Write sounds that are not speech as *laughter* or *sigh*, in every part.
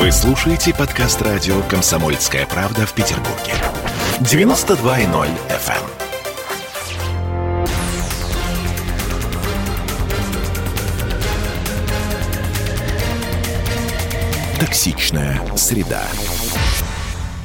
Вы слушаете подкаст радио «Комсомольская правда» в Петербурге. 92.0 FM. Токсичная среда.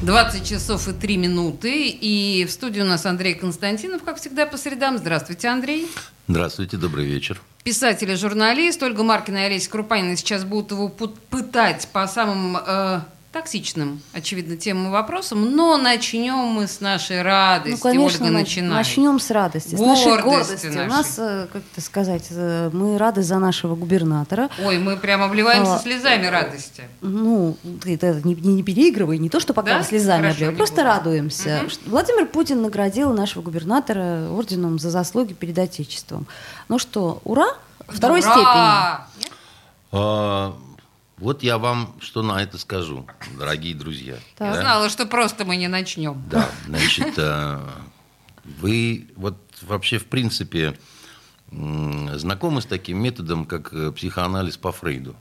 20 часов и 3 минуты. И в студии у нас Андрей Константинов, как всегда, по средам. Здравствуйте, Андрей. Здравствуйте, добрый вечер. Писатель и журналист. Ольга Маркина и Олеся Крупанина сейчас будут его пытать по самым э, токсичным, очевидно, темам и вопросам, но начнем мы с нашей радости. Ну, конечно, Ольга начинает. начнем с радости, Гордости с нашей гордости. нашей. У нас, э, как это сказать, э, мы рады за нашего губернатора. Ой, мы прям обливаемся А, слезами радости. Ну, ты это не, не, не переигрывай, не то, что пока Да? слезами Хорошо, обливаем, просто буду. радуемся. Что Владимир Путин наградил нашего губернатора орденом за заслуги перед Отечеством. Ну что, ура! Второй степени. Ура! А, вот я вам что на это скажу, дорогие друзья. Так. Да? Знала, что просто мы не начнем. Да, значит, а, вы вот вообще в принципе знакомы с таким методом, как э, психоанализ по Фрейду?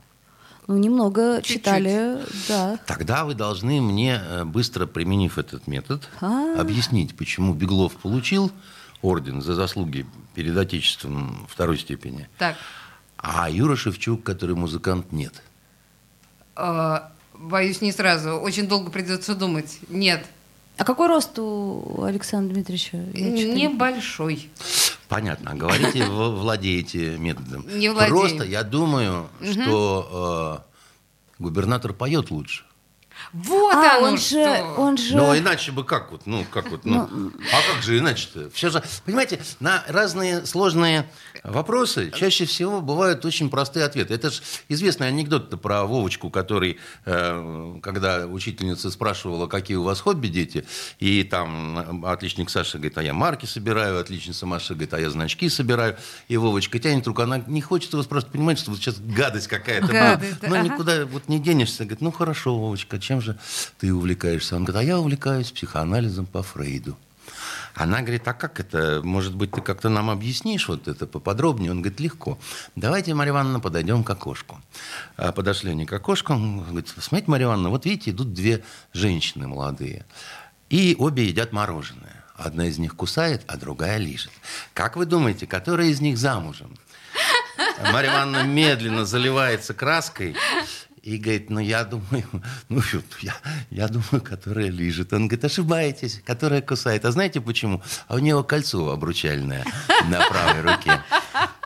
Ну, немного Чуть-чуть. читали, да. Тогда вы должны мне, э, быстро применив этот метод, А. объяснить, почему Беглов получил орден за заслуги перед Отечеством второй степени, Так, а Юра Шевчук, который музыкант, нет. Э, боюсь, не сразу. Очень долго придется думать. Нет, А какой рост у Александра Дмитриевича? Небольшой. Понятно. А Говорите, вы владеете методом. Не владею. Просто я думаю, что э, губернатор поет лучше. Вот А, оно он что. же, он же... Но иначе бы как вот, ну как вот, ну, а как же иначе-то? Все же, понимаете, на разные сложные вопросы чаще всего бывают очень простые ответы. Это же известный анекдот про Вовочку, который, э, когда учительница спрашивала, какие у вас хобби, дети, и там отличник Саша говорит, а я марки собираю, отличница Маша говорит, а я значки собираю, и Вовочка тянет руку, она не хочет вас просто понимать, что вот сейчас гадость какая-то. Гадость, но ага. никуда вот не денешься. Говорит, ну хорошо, Вовочка, чем же ты увлекаешься? Он говорит, а я увлекаюсь психоанализом по Фрейду. Она говорит, а как это? Может быть, ты как-то нам объяснишь вот это поподробнее? Он говорит, легко. Давайте, Марья Ивановна, подойдем к окошку. А подошли они к окошку. Он говорит, смотрите, Марья Ивановна, вот видите, идут две женщины молодые. И обе едят мороженое. Одна из них кусает, а другая лижет. Как вы думаете, которая из них замужем? Марья Ивановна медленно заливается краской и говорит, ну я думаю, *laughs* ну я, я думаю, которая лежит. Он говорит, ошибаетесь, которая кусает. А знаете почему? А у него кольцо обручальное *laughs* на правой руке.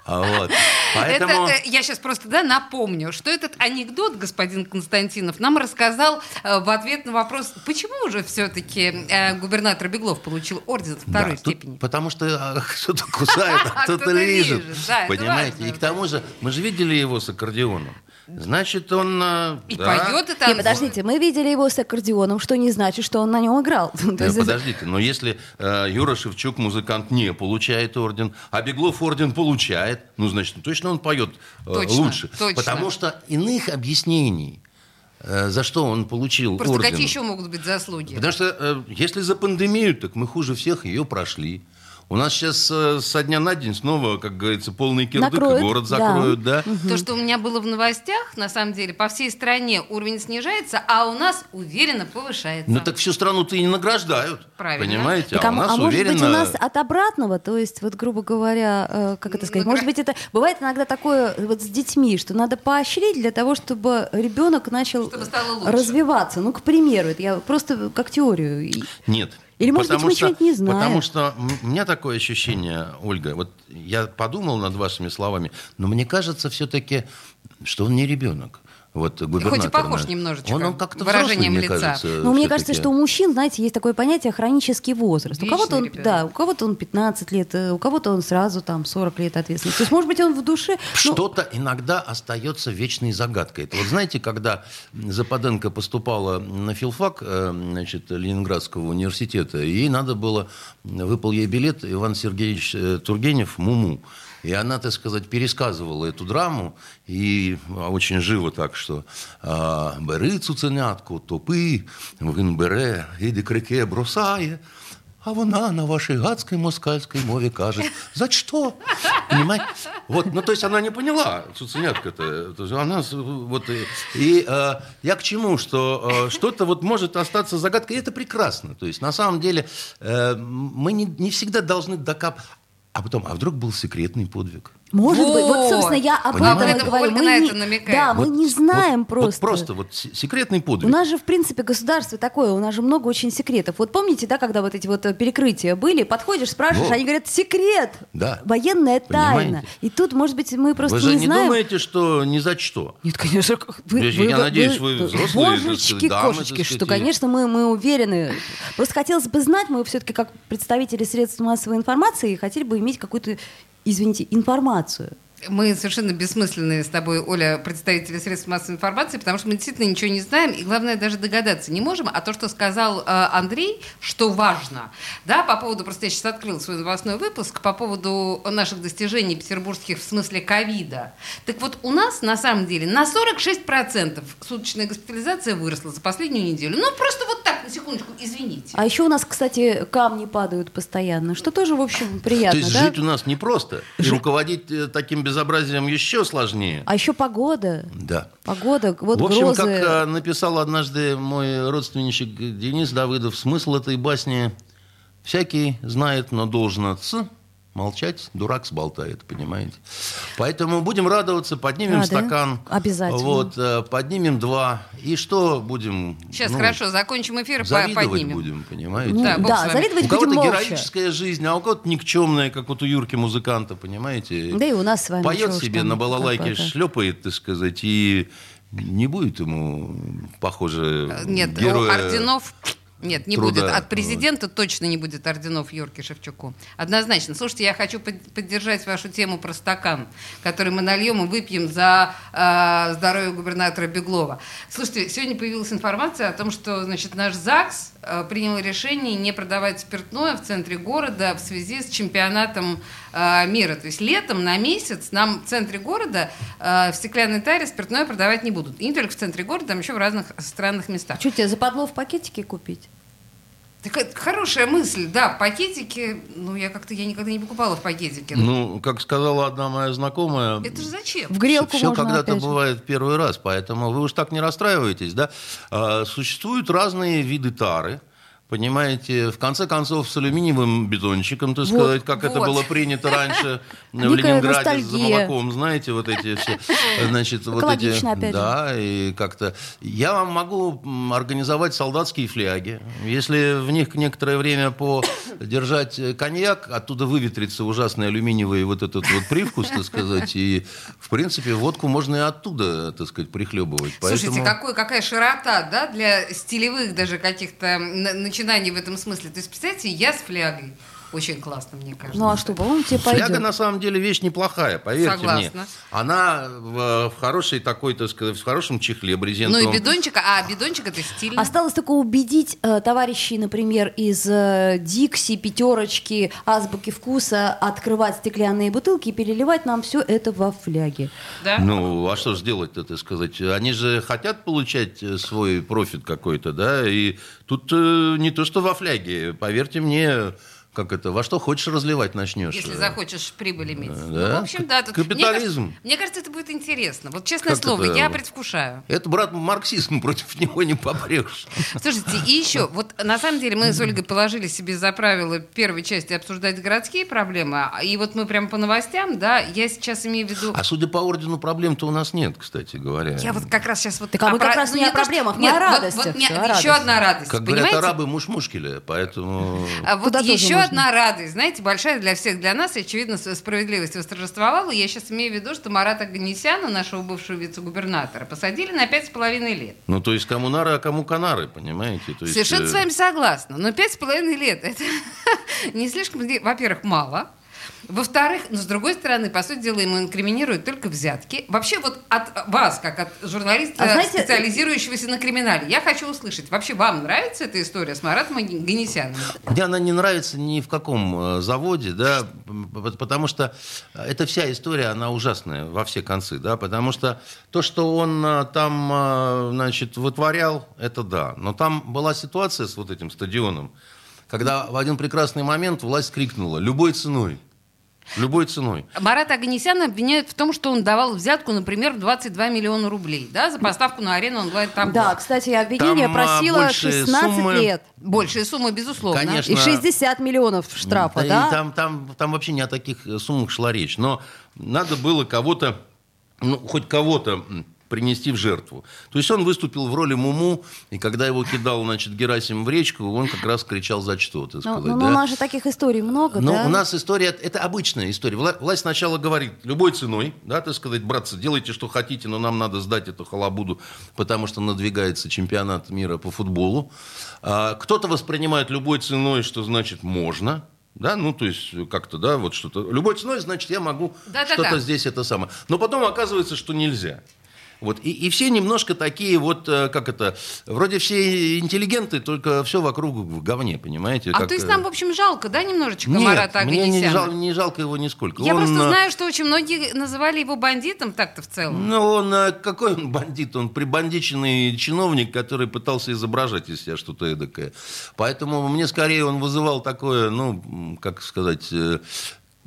А Вот. Поэтому... Это, э, я сейчас просто да, напомню, что этот анекдот господин Константинов нам рассказал э, в ответ на вопрос, почему же все-таки губернатор Беглов получил орден второй Да, тут степени. потому что кто-то кусает, а *laughs* кто-то лежит. лижет, Понимаете? И к тому же, мы же видели его с аккордеоном. Значит, он... а, И да. поет, и танцует. подождите, мы видели его с аккордеоном, что не значит, что он на нем играл. *laughs* Э, есть- Подождите, но если э, Юра Шевчук, музыкант, не получает орден, а Беглов орден получает, ну, значит, ну, точно он поет э, Точно, лучше. точно. Потому что иных объяснений, э, за что он получил Просто орден... какие еще могут быть заслуги? Потому что э, если за пандемию, так мы хуже всех ее прошли. У нас сейчас э, со дня на день снова, как говорится, полный кирдык, и Накроют, город да. закроют, да. То, что у меня было в новостях, на самом деле, по всей стране уровень снижается, а у нас уверенно повышается. Ну так всю страну-то и не награждают. Правильно. Понимаете? Так, а а, у нас а может уверенно... быть, у нас от обратного, то есть, вот, грубо говоря, э, как это сказать, может быть, это бывает иногда такое вот с детьми, что надо поощрить для того, чтобы ребенок начал Чтобы развиваться. Ну, к примеру, это я просто как теорию. Нет. Или, может быть, Потому мы что- чего-нибудь не знаем. Потому что у меня такое ощущение, Ольга, вот я подумал над вашими словами, но мне кажется все-таки, что он не ребенок. Вот губернатор. Хоть и похож немножечко Он, он как-то выражением взрослый, мне лица. кажется. Ну, мне кажется, что у мужчин, знаете, есть такое понятие хронический возраст. у Вечный кого-то он, ребенок. да, у кого-то он 15 лет, э, у кого-то он сразу там 40 лет ответственности. То есть, может быть, он в душе... ну, Что-то иногда остается вечной загадкой. Это вот знаете, когда Западенко поступала на филфак э, значит, Ленинградского университета, ей надо было, выпал ей билет Иван Сергеевич э, Тургенев «Муму». И она, так сказать, пересказывала эту драму, и а, очень живо так, что а, «Бери цуценятку, топи, він бере, і до крике бросає». а вона на вашей гадской москальской мове кажет. За что? Понимаете? Вот, ну, то есть она не поняла, цуценятка-то. Она вот... И, и э, я к чему? Что э, что-то вот может остаться загадкой, и это прекрасно. То есть, на самом деле, э, мы не, не всегда должны докап... А потом, а вдруг был секретный подвиг? Может вот. быть. Вот, собственно, я об Понимаете? этом и говорю. Ольга Мы на не, это намекает. да, мы Вот- не знаем вот- просто. Вот просто вот се- секретный подвиг. У нас же, в принципе, государство такое, у нас же много очень секретов. Вот помните, да, когда вот эти вот э, перекрытия были, подходишь, спрашиваешь, Вот. они говорят, секрет, Да. военная тайна. Понимаете? И тут, может быть, мы просто Вы же не не знаем. думаете, что ни за что? Нет, конечно. Вы, Я- я надеюсь, вы взрослые, так Божечки, дамы, кошечки, что, конечно, мы, мы уверены. Просто хотелось бы знать, мы все-таки как представители средств массовой информации хотели бы иметь какую-то, извините, информацию. Мы совершенно бессмысленные с тобой, Оля, представители средств массовой информации, потому что мы действительно ничего не знаем, и главное, даже догадаться не можем. А то, что сказал э, Андрей, что важно, да, по поводу, просто я сейчас открыл свой новостной выпуск, по поводу наших достижений петербургских в смысле ковида. Так вот, у нас, на самом деле, на 46% суточная госпитализация выросла за последнюю неделю. Ну, просто вот так, на секундочку, извините. А еще у нас, кстати, камни падают постоянно, что тоже, в общем, приятно, То есть да? жить у нас непросто. И руководить э, таким безобразием еще сложнее. А еще погода. Да. Погода, вот в общем, грозы. как э, написал однажды мой родственничек Денис Давыдов, смысл этой басни всякий знает, но должен ц молчать, дурак сболтает, понимаете? Поэтому будем радоваться, поднимем да? стакан. Обязательно. Вот, э, поднимем два. И что будем? Сейчас, ну, хорошо, закончим эфир, Завидовать поднимем. будем, понимаете? Ну, Да, да, завидовать У будем кого-то молча. героическая жизнь, а у кого-то никчемная, как вот у Юрки музыканта, понимаете? Да и у нас с вами. Поет себе на балалайке, шлепает, так сказать, и не будет ему, похоже, Нет, героя... орденов нет, не труда. будет. От президента точно не будет орденов Юрке Шевчуку. Однозначно. Слушайте, я хочу под- поддержать вашу тему про стакан, который мы нальем и выпьем за э, здоровье губернатора Беглова. Слушайте, сегодня появилась информация о том, что значит, наш ЗАГС принял решение не продавать спиртное в центре города в связи с чемпионатом э, мира. То есть летом на месяц нам в центре города э, в стеклянной таре спиртное продавать не будут. И не только в центре города, там еще в разных странных местах. Что тебе западло в пакетике купить? Так это хорошая мысль, да, пакетики, ну я как-то я никогда не покупала в пакетике. Ну, как сказала одна моя знакомая, это же зачем? В грелку все когда-то бывает первый раз, поэтому вы уж так не расстраиваетесь, да? А, Существуют разные виды тары. Понимаете, в конце концов, с алюминиевым бетончиком, так Вот, сказать, как это вот. было принято раньше *laughs* в Ленинграде за ностальгия. молоком, знаете, вот эти все, *laughs* значит, вот эти, да, и как-то. Я вам могу организовать солдатские фляги, если в них некоторое время подержать коньяк, оттуда выветрится ужасный алюминиевый вот этот вот привкус, так сказать, и в принципе водку можно и оттуда, так сказать, прихлебывать. Слушайте, какой, какая широта, да, для стилевых даже каких-то начинаний в этом смысле. То есть, представьте, я с флягой. Очень классно, мне кажется. Ну а что, по-моему, тебе Фляга пойдет. на самом деле вещь неплохая, поверьте Согласна. мне. Она в, в хорошей такой, так сказать, в хорошем чехле брезентовом. Ну и бидончик, а бидончик это стильно. Осталось только убедить э, товарищей, например, из э, Дикси, Пятерочки, Азбуки Вкуса открывать стеклянные бутылки и переливать нам все это во фляги. да? Ну, а что же делать-то, так сказать? Они же хотят получать э, свой профит какой-то, да, и тут э, не то, что во фляге, поверьте мне, как это, во что хочешь разливать начнешь. Если Э, захочешь прибыль иметь. да. Ну, в общем, да. тут- Капитализм. Мне кажется, мне кажется, это будет интересно. Вот честное Как слово, это? я предвкушаю. Это, брат, марксизм, *laughs* против него не попрешь. Слушайте, и еще, вот на самом деле мы с Ольгой положили себе за правило первой части обсуждать городские проблемы, а- и вот мы прямо по новостям, да, я сейчас имею в виду... А судя по ордену, проблем-то у нас нет, кстати говоря. Я вот как раз сейчас вот... Так а мы про- как раз не о то, что- проблемах, мы Нет, о вот- радостях вот о Еще радости. одна радость, Как говорят арабы, муж мушкеля, поэтому... А вот еще. Одна радость, знаете, большая для всех, для нас, очевидно, справедливость восторжествовала. Я сейчас имею в виду, что Марата Ганесяна, нашего бывшего вице-губернатора, посадили на пять с половиной лет. Ну, то есть, кому нары, а кому канары, понимаете? То есть, Совершенно э, с вами согласна. Но пять с половиной лет это *laughs* не слишком, во-первых, мало. Во-вторых, но с другой стороны, по сути дела, ему инкриминируют только взятки. Вообще вот от вас, как от журналиста, А знаете- специализирующегося на криминале, я хочу услышать, вообще вам нравится эта история с Маратом Ганесяном? Мне она не нравится ни в каком э, заводе, да, потому что эта вся история, она ужасная во все концы, да, потому что то, что он э, там, э, значит, вытворял, это да, но там была ситуация с вот этим стадионом, когда в один прекрасный момент власть крикнула «любой ценой». Любой ценой. Марата Аганесяна обвиняют в том, что он давал взятку, например, 22 миллиона рублей, да, за поставку на арену онлайн там. Да, кстати, обвинение Там, а, просило большие 16 суммы. лет. Большая сумма, безусловно. Конечно. И 60 миллионов штрафа, Да, и да? там, там, там вообще не о таких суммах шла речь. Но надо было кого-то, ну, хоть кого-то принести в жертву. То есть он выступил в роли Муму, и когда его кидал, значит, Герасим в речку, он как раз кричал за что, так Ну, сказать. ну, да? у нас же таких историй много, Но да? у нас история, это обычная история. Вла- Власть сначала говорит, любой ценой, да, так сказать, братцы, делайте, что хотите, но нам надо сдать эту халабуду, потому что надвигается чемпионат мира по футболу. А, кто-то воспринимает любой ценой, что значит можно, да, ну, то есть как-то, да, вот что-то. Любой ценой, значит, я могу Да-да-да. что-то здесь это самое. Но потом оказывается, что нельзя. Вот. И, и все немножко такие вот, э, как это, вроде все интеллигенты, только все вокруг в говне, понимаете? А как, то есть э, нам, в общем, жалко, да, немножечко нет, Марата мне не, Аганесяна? жал- не жалко его нисколько. Я Он, просто э, знаю, что очень многие называли его бандитом так-то в целом. Ну, он какой он бандит? Он прибандиченный чиновник, который пытался изображать из себя что-то эдакое. Поэтому мне скорее он вызывал такое, ну, как сказать...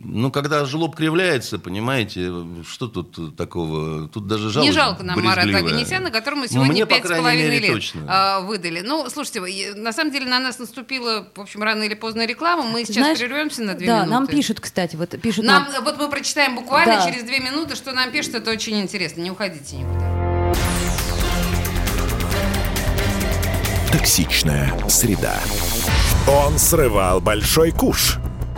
э, ну, когда жлоб кривляется, понимаете, что тут такого? Тут даже жалость Не жалко нам Марата. Аганесяна, которому Ну, сегодня мне, по пять с крайней половиной мере, лет точно. а, выдали. Ну, слушайте, э, на самом деле на нас наступила, в общем, рано или поздно реклама. Мы сейчас Знаешь, прервемся на две да, минуты. нам пишут, кстати, вот пишут Нам, нам. вот мы прочитаем буквально Да. через две минуты, что нам пишут, это очень интересно. Не уходите никуда. Токсичная среда. Он срывал большой куш.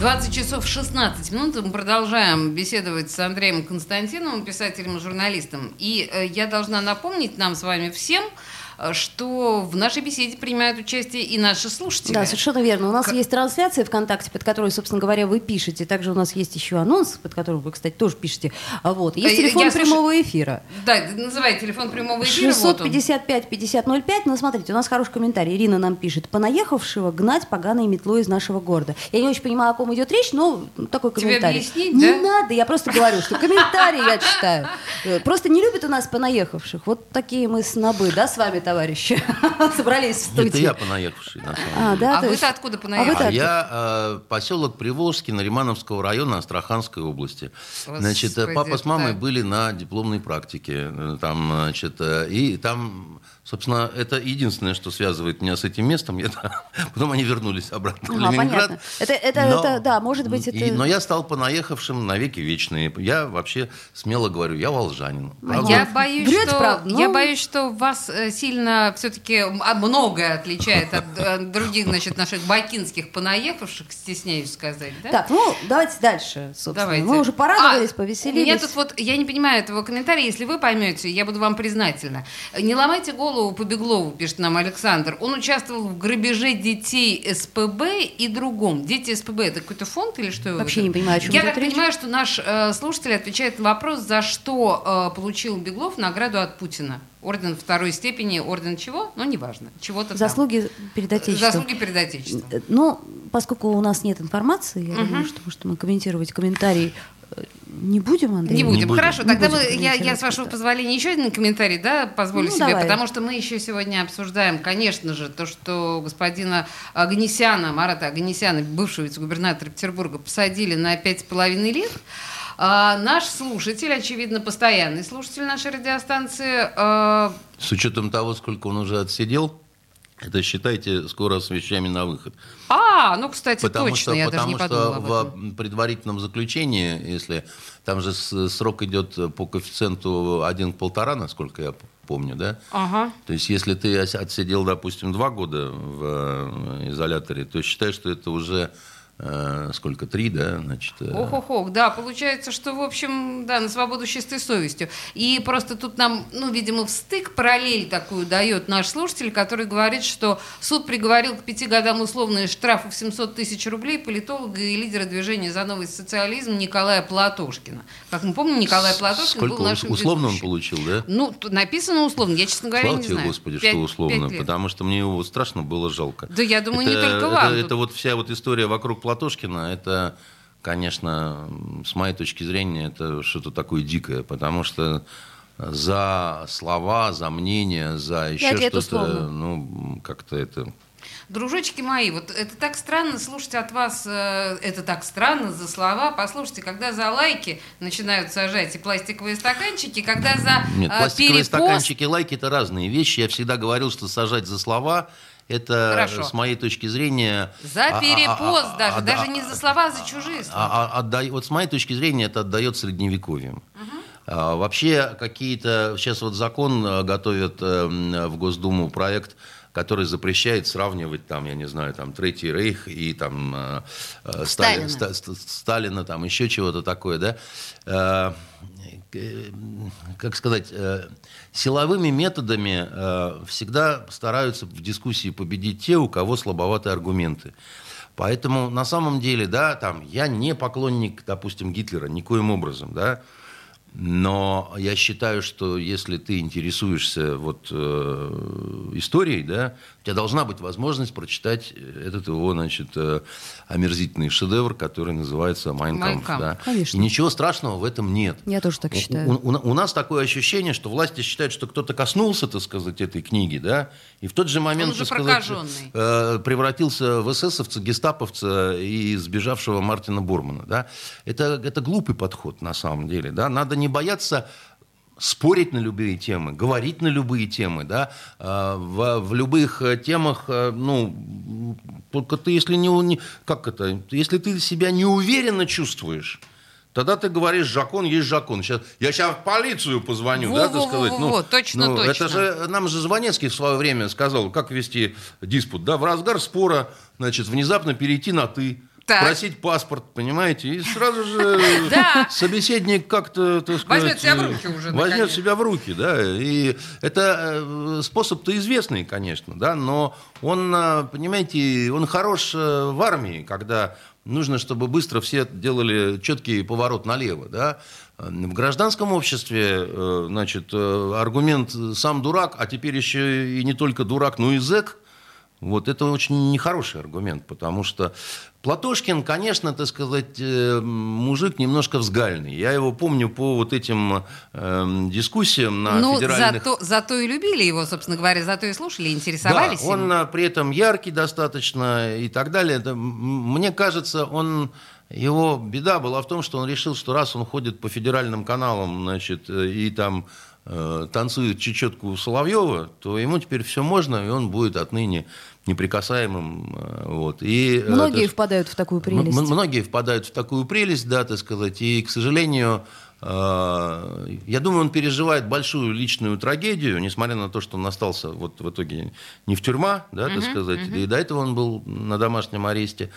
20 часов 16 минут. Мы продолжаем беседовать с Андреем Константиновым, писателем и журналистом. И э, я должна напомнить нам с вами всем, что в нашей беседе принимают участие и наши слушатели. Да, совершенно верно. У нас Как- есть трансляция ВКонтакте, под которой, собственно говоря, вы пишете. Также у нас есть еще анонс, под которым вы, кстати, тоже пишете. А Вот. Есть я- телефон я прямого эфира. Да, называй телефон прямого эфира. вот он. 655-5005. Ну, смотрите, у нас хороший комментарий. Ирина нам пишет. Понаехавшего гнать поганой метлой из нашего города. Я не очень понимаю, о ком идет речь, но такой Тебе комментарий. объяснить, не да? надо, я просто говорю, что комментарии я *laughs* читаю. Э, Просто не любят у нас понаехавших. Вот такие мы снобы, да, с вами, товарищи? *laughs* Собрались в студии. Это я понаехавший, на самом А, деле. да, А то вы-то есть- откуда А понаехали? А я э, поселок Приволжский Наримановского района Астраханской области. Значит, э, Господи, папа с мамой так. были на дипломной практике. э, Там, значит, э, и там, собственно, это единственное, что связывает меня с этим местом. Я там- *laughs* Потом они вернулись обратно в А, Ленинград. понятно. Это- это- это, да, может быть, и- это- но я стал понаехавшим навеки вечные. Я вообще смело говорю, я волжанин. Правда? Я боюсь, Врете, что, правда, но- я боюсь, что вас э, сильно все-таки многое отличает от э, других, значит, наших бакинских понаехавших, стесняюсь сказать, да? Так, ну, давайте дальше, собственно. Давайте. Мы уже порадовались, А, повеселились. У меня тут вот, я не понимаю этого комментария, если вы поймете, я буду вам признательна. Не ломайте голову по Беглову, пишет нам Александр. Он участвовал в грабеже детей СПБ и другом. Дети СПБ это какой-то фонд или что? Вообще это? не понимаю, о чем Я так речь. понимаю, что наш э, слушатель отвечает на вопрос, за что э, получил Беглов награду от Путина. Орден второй степени, орден чего? Ну, неважно. Чего-то там. Заслуги перед Отечеством. Заслуги перед Отечеством. Э, Ну, поскольку у нас нет информации, я думаю, что, может, мы комментировать комментарий э, не будем, Андрей? Не будем. будем. Хорошо, Не тогда будем мы, я, я, с вашего это. позволения, еще один комментарий, да, позволю Ну, себе, давай. потому что мы еще сегодня обсуждаем, конечно же, то, что господина Аганесяна, Марата Аганесяна, бывшего вице-губернатора Петербурга, посадили на пять с половиной лет. А, наш слушатель, очевидно, постоянный слушатель нашей радиостанции. А... С учетом того, сколько он уже отсидел, это считайте скоро с вещами на выход. А, ну, кстати, потому точно, что, я потому даже не что подумала этом. в предварительном заключении, если там же срок идет по коэффициенту 1 к полтора, насколько я помню, да? Ага. То есть, если ты отсидел, допустим, два года в э, изоляторе, то считай, что это уже сколько, три, да, значит... э, Ох, ох, ох, да, получается, что, в общем, да, на свободу с чистой совестью. И просто тут нам, ну, видимо, в стык параллель такую дает наш слушатель, который говорит, что суд приговорил к пяти годам условные штрафы в 700 тысяч рублей политолога и лидера движения «За новый социализм» Николая Платошкина. Как мы помним, Николай Платошкин Сколько был нашим условно он ведущим. получил, да? Ну, написано условно, я, честно говоря, Слава не тебе, знаю. Господи, Пять- что условно, потому что мне его страшно было жалко. Да я думаю, не Это- только это- вам. Это, Тут- вот вся вот история вокруг Платошкина, это, конечно, с моей точки зрения, это что-то такое дикое, потому что за слова, за мнение, за еще что-то, ну, как-то это... Дружочки мои, вот это так странно слушать от вас, э, это так странно за слова. Послушайте, когда за лайки начинают сажать и пластиковые стаканчики, когда за Нет, э, пластиковые перепост... стаканчики, лайки – это разные вещи. Я всегда говорил, что сажать за слова – это, Хорошо. с моей точки зрения... За а- а- перепост а- даже, а- даже а- не за слова, а за чужие слова. А- а- отдай- вот с моей точки зрения это отдает средневековьем. А, Вообще какие-то сейчас вот закон э, готовят э, м, в Госдуму проект, который запрещает сравнивать там, я не знаю, там Третий Рейх и там э, э, Сталин- Сталина. Ста- Ста- Сталина, там еще чего-то такое, да. Э, э, Как сказать, э, силовыми методами э, всегда стараются в дискуссии победить те, у кого слабоватые аргументы. Поэтому на самом деле, да, там, я не поклонник, допустим, Гитлера никоим образом, да, но я считаю, что если ты интересуешься вот, э, историей, да, у тебя должна быть возможность прочитать этот его, значит, э, омерзительный шедевр, который называется «Майн «Майн Кампф». кампф». Да. Конечно. И ничего страшного в этом нет. Я тоже так считаю. У, у- у нас такое ощущение, что власти считают, что кто-то коснулся, так сказать, этой книги, да, и в тот же момент, так сказать, э, превратился в эсэсовца, гестаповца и сбежавшего Мартина Бурмана. Да? Это, это глупый подход на самом деле. Да? Надо не бояться спорить на любые темы, говорить на любые темы, да, А, в, в любых э, темах, э, ну, только ты, если не, не, как это, если ты себя неуверенно чувствуешь, Тогда ты говоришь, закон есть закон. Сейчас, я сейчас в полицию позвоню, да, так Во-во-во-во, сказать. Ну, точно, ну, точно. Это же нам же Звонецкий в свое время сказал, как вести диспут. Да, в разгар спора, значит, внезапно перейти на «ты». Так. Просить паспорт, понимаете? И сразу же *laughs* собеседник как-то, так сказать... Возьмет себя в руки уже, Возьмет себя в руки, да. И это э, способ-то известный, конечно, да, но он, э, понимаете, он хорош э, в армии, когда нужно, чтобы быстро все делали четкий поворот налево, да. В гражданском обществе, значит, аргумент «сам дурак», а теперь еще и не только дурак, но и зэк, вот это очень нехороший аргумент, потому что Платошкин, конечно, так сказать, э, мужик немножко взгальный. Я его помню по вот этим э, дискуссиям на ну, федеральных... зато, зато и любили его, собственно говоря, зато и слушали, интересовались Да, он им. а, при этом яркий достаточно и так далее. Это, мне кажется, он его беда была в том, что он решил, что раз он ходит по федеральным каналам, значит, э, и там э, танцует чечетку Соловьева, то ему теперь все можно, и он будет отныне неприкасаемым. э, Вот. И, э, Многие то- впадают в такую прелесть. Многие впадают в такую прелесть, да, так сказать, и, к сожалению, э, я думаю, он переживает большую личную трагедию, несмотря на то, что он остался вот в итоге не в тюрьма, да, так сказать, и до этого он был на домашнем аресте.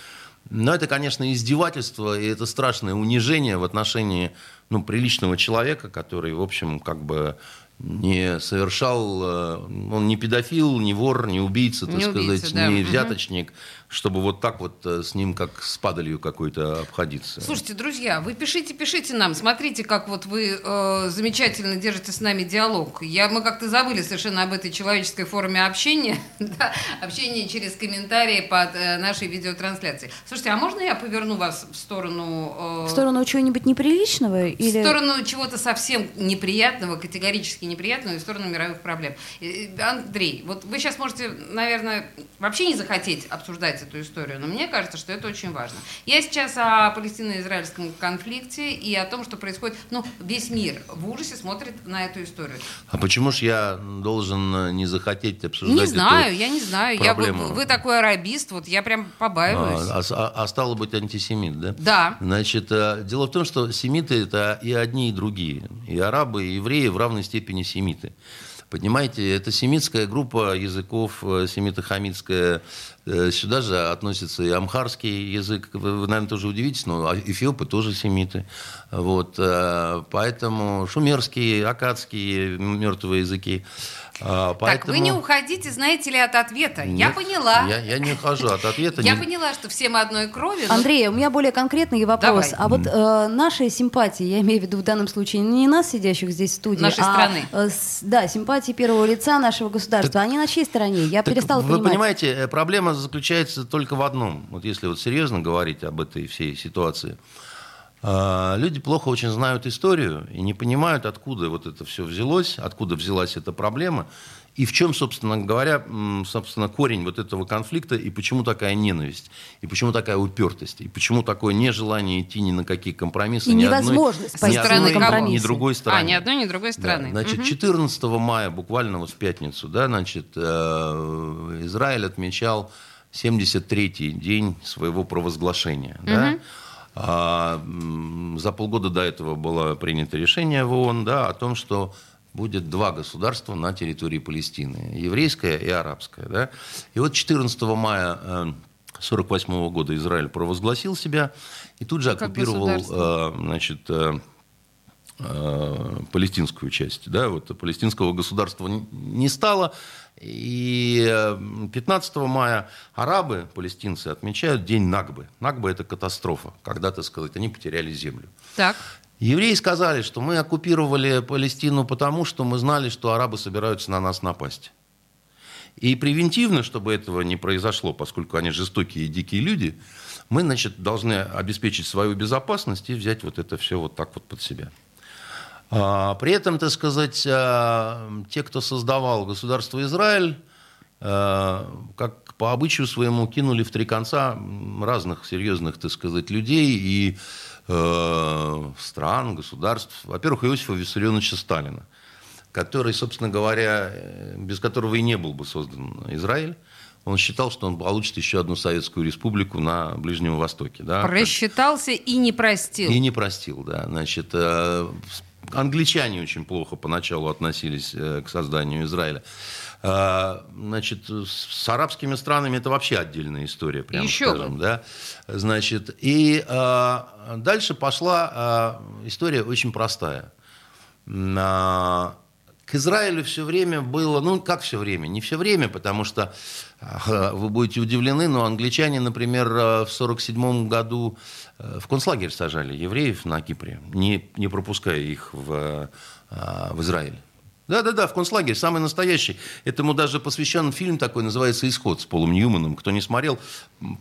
Но это, конечно, издевательство, и это страшное унижение в отношении ну, приличного человека, который, в общем, как бы не совершал, э, он не педофил, не вор, не убийца, так Не сказать, убийца, да. не взяточник, чтобы вот так вот э, с ним как с падалью какой-то обходиться. Слушайте, друзья, вы пишите, пишите нам, смотрите, как вот вы э, замечательно держите с нами диалог. Я, мы как-то забыли совершенно об этой человеческой форме общения, *laughs* да, общение через комментарии под э, нашей видеотрансляцией. Слушайте, а можно я поверну вас в сторону... э, В сторону чего-нибудь неприличного? в Или... сторону чего-то совсем неприятного, категорически неприятную сторону мировых проблем. Андрей, вот вы сейчас можете, наверное, вообще не захотеть обсуждать эту историю, но мне кажется, что это очень важно. Я сейчас о палестино-израильском конфликте и о том, что происходит, ну, весь мир в ужасе смотрит на эту историю. А почему же я должен не захотеть обсуждать Не знаю, эту я не знаю. Я, вы, вы такой арабист, вот я прям побаиваюсь. А, а, а стало быть антисемит, да? Да. Значит, э, дело в том, что семиты это и одни, и другие. И арабы, и евреи в равной степени семиты. Понимаете, это семитская группа языков, э, семито-хамитская. Э, сюда же относится и амхарский язык. Вы, наверное, тоже удивитесь, но эфиопы тоже семиты. Вот. Поэтому шумерские, акадские мертвые языки. А, поэтому... Так, вы не уходите, знаете ли, от ответа. Нет, я поняла. Я, я не ухожу от ответа. Я поняла, что все мы одной крови. Но... Андрей, у меня более конкретный вопрос. Давай. А вот э, наши симпатии, я имею в виду в данном случае не нас, сидящих здесь в студии, Нашей а, страны. Э, с, да, симпатии первого лица нашего государства. Так, Они на чьей стороне? Я перестала вы понимать. понимаете, э, проблема заключается только в одном. Вот если вот серьезно говорить об этой всей ситуации – а, люди плохо очень знают историю и не понимают, откуда вот это все взялось, откуда взялась эта проблема, и в чем, собственно говоря, собственно, корень вот этого конфликта, и почему такая ненависть, и почему такая упертость, и почему такое нежелание идти ни на какие компромиссы. И ни невозможность одной, по стороны компромисса. Ни другой стороны. А, ни одной, ни другой стороны. Да, значит, 14 мая, буквально вот в пятницу, да, значит, э, Израиль отмечал 73-й день своего провозглашения. Угу. Да? А, за полгода до этого было принято решение в ООН да, о том, что будет два государства на территории Палестины, еврейское и арабское. Да? И вот 14 мая 1948 э, года Израиль провозгласил себя и тут же оккупировал э, значит, э, палестинскую часть. Да? Вот палестинского государства не стало, и 15 э, мая арабы, палестинцы, отмечают день Нагбы. Нагба – это катастрофа, когда, так сказать, они потеряли землю. Так. Евреи сказали, что мы оккупировали Палестину потому, что мы знали, что арабы собираются на нас напасть. И превентивно, чтобы этого не произошло, поскольку они жестокие и дикие люди, мы, значит, должны обеспечить свою безопасность и взять вот это все вот так вот под себя. А, при этом, так сказать, а, те, кто создавал государство Израиль, а, как по обычаю своему кинули в три конца разных серьезных, так сказать, людей и стран, государств. Во-первых, Иосифа Виссарионовича Сталина, который, собственно говоря, без которого и не был бы создан Израиль. Он считал, что он получит еще одну советскую республику на Ближнем Востоке. Да? Просчитался и не простил. И не простил, да. Значит, англичане очень плохо поначалу относились э, к созданию Израиля. А, значит, с арабскими странами это вообще отдельная история, прямо Еще скажем. Бы. Да? Значит, и а, дальше пошла а, история очень простая. Израилю все время было, ну как все время, не все время, потому что вы будете удивлены, но англичане, например, в 1947 году Э, в концлагерь сажали евреев на Кипре, не, не пропуская их в, а, в Израиль. Да-да-да, в концлагерь, самый настоящий. Этому даже посвящен фильм такой, называется «Исход» с Полом Ньюманом. Кто не смотрел,